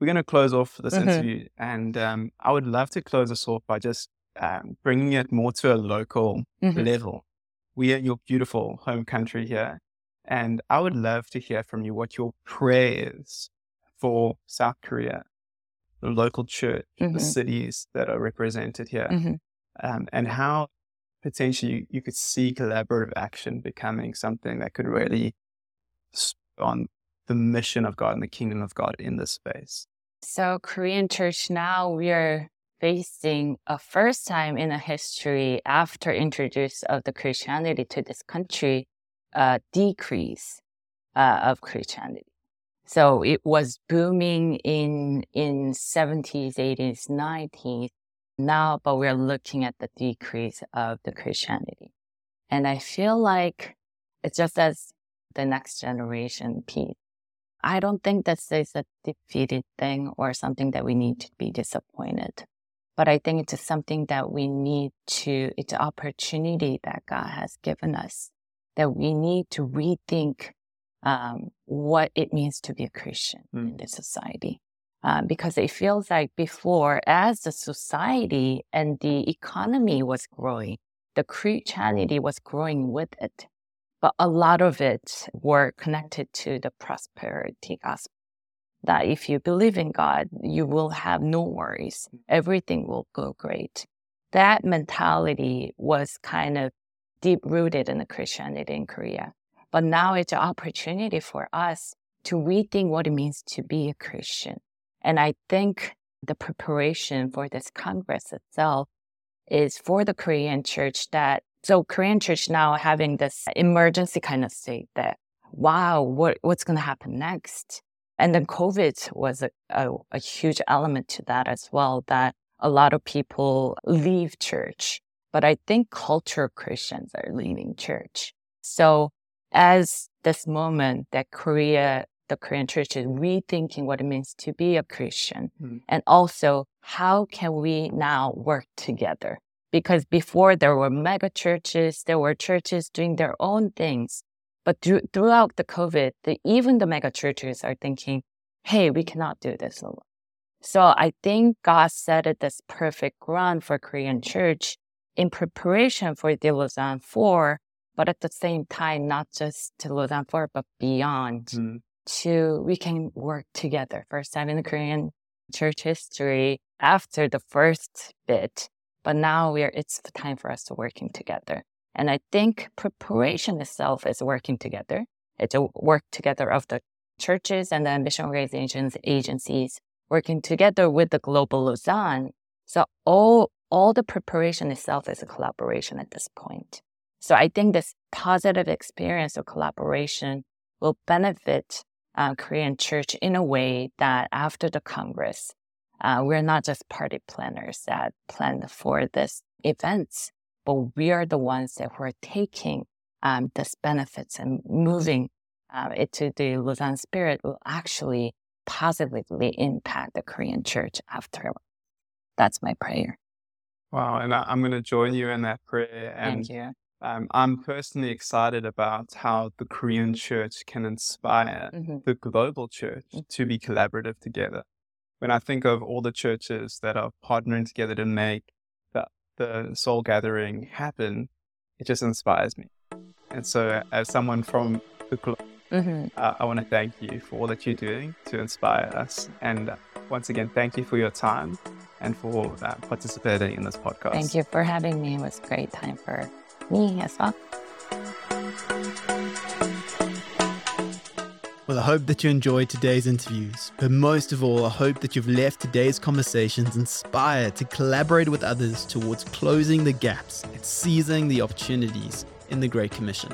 We're going to close off this mm-hmm. interview, and um, I would love to close us off by just um, bringing it more to a local mm-hmm. level. We are your beautiful home country here, And I would love to hear from you what your prayer is for South Korea, the local church, Mhm. the cities that are represented here, Mhm. um, and how potentially you, you could see collaborative action becoming something that could really on the mission of God and the kingdom of God in this space. So Korean church now we are facing a first time in a history after introduce of the Christianity to this country, a decrease uh, of Christianity. So it was booming in in 70s, 80s, 90s. Now, but we're looking at the decrease of the Christianity. And I feel like it's just as the next generation piece. I don't think this is a defeated thing or something that we need to be disappointed. But I think it's something that we need to, it's an opportunity that God has given us that we need to rethink um, what it means to be a Christian Mm. in this society. Um, because it feels like before, as the society and the economy was growing, the Christianity was growing with it but a lot of it were connected to the prosperity gospel. That if you believe in God, you will have no worries. Mm. Everything will go great. That mentality was kind of deep rooted in the Christianity in Korea. But now it's an opportunity for us to rethink what it means to be a Christian. And I think the preparation for this Congress itself is for the Korean church that so Korean church now having this emergency kind of state that, wow, what, what's going to happen next? And then COVID was a, a, a huge element to that as well, that a lot of people leave church. But I think culture Christians are leaving church. So as this moment that Korea, the Korean church is rethinking what it means to be a Christian, Hmm. and also how can we now work together? because before there were mega churches, there were churches doing their own things. But through, throughout the COVID, the, even the mega churches are thinking, hey, we cannot do this alone. So I think God set it this perfect ground for Korean church in preparation for the Lausanne 4, but at the same time, not just to Lausanne 4, but beyond Mm. to we can work together. First time in the Korean church history after the first bit but now we're it's time for us to working together and i think preparation itself is working together. It's a work together of the churches and the mission organizations agencies working together with the global lausanne. So all all the preparation itself is a collaboration at this point. So i think this positive experience of collaboration will benefit uh, korean church in a way that after the congress uh, we're not just party planners that plan for this events, but we are the ones that were taking um, this benefits and moving uh, it to the Lausanne spirit will actually positively impact the Korean church after. That's my prayer. Wow. And I'm going to join you in that prayer. And Thank you. um, I'm personally excited about how the Korean church can inspire Mhm. the global church to be collaborative together. When I think of all the churches that are partnering together to make the, Seoul gathering happen, it just inspires me. And so, as someone from the glo- Mhm. uh, I want to thank you for all that you're doing to inspire us. And uh, once again, thank you for your time and for uh, participating in this podcast. Thank you for having me. It was a great time for me as well. Well, I hope that you enjoyed today's interviews, but most of all, I hope that you've left today's conversations inspired to collaborate with others towards closing the gaps and seizing the opportunities in the Great Commission.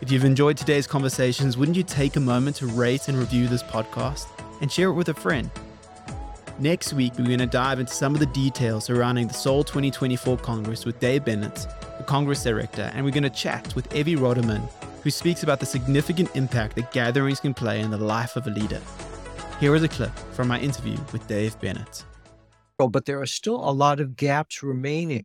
If you've enjoyed today's conversations, wouldn't you take a moment to rate and review this podcast and share it with a friend? Next week, we're going to dive into some of the details surrounding the Seoul 2024 Congress with Dave Bennett, the Congress Director, and we're going to chat with Evie Roderman, who speaks about the significant impact that gatherings can play in the life of a leader. Here is a clip from my interview with Dave Bennett. but there are still a lot of gaps remaining.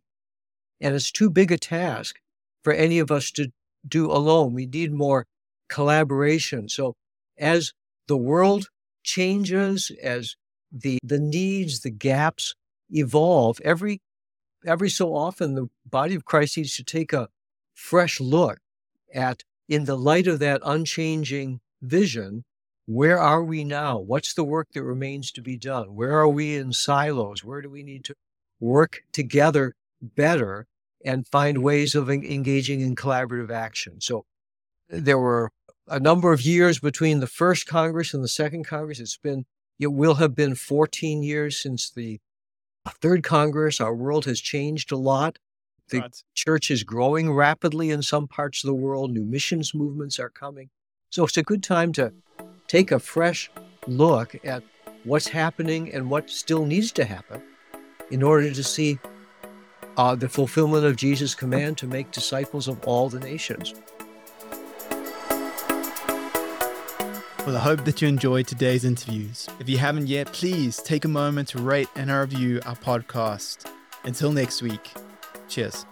And it's too big a task for any of us to do alone. We need more collaboration. So as the world changes, as the the needs, the gaps evolve, every every so often the body of Christ needs to take a fresh look at in the light of that unchanging vision, where are we now? What's the work that remains to be done? Where are we in silos? Where do we need to work together better and find ways of engaging in collaborative action? So uh, there were a number of years between the first Congress and the second Congress. It's been, it will have been 14 years since the third Congress. Our world has changed a lot. The right. church is growing rapidly in some parts of the world. New missions movements are coming. So it's a good time to take a fresh look at what's happening and what still needs to happen in order to see uh, the fulfillment of Jesus' command to make disciples of all the nations. Well, I hope that you enjoyed today's interviews. If you haven't yet, please take a moment to rate and review our podcast. Until next week, cheers.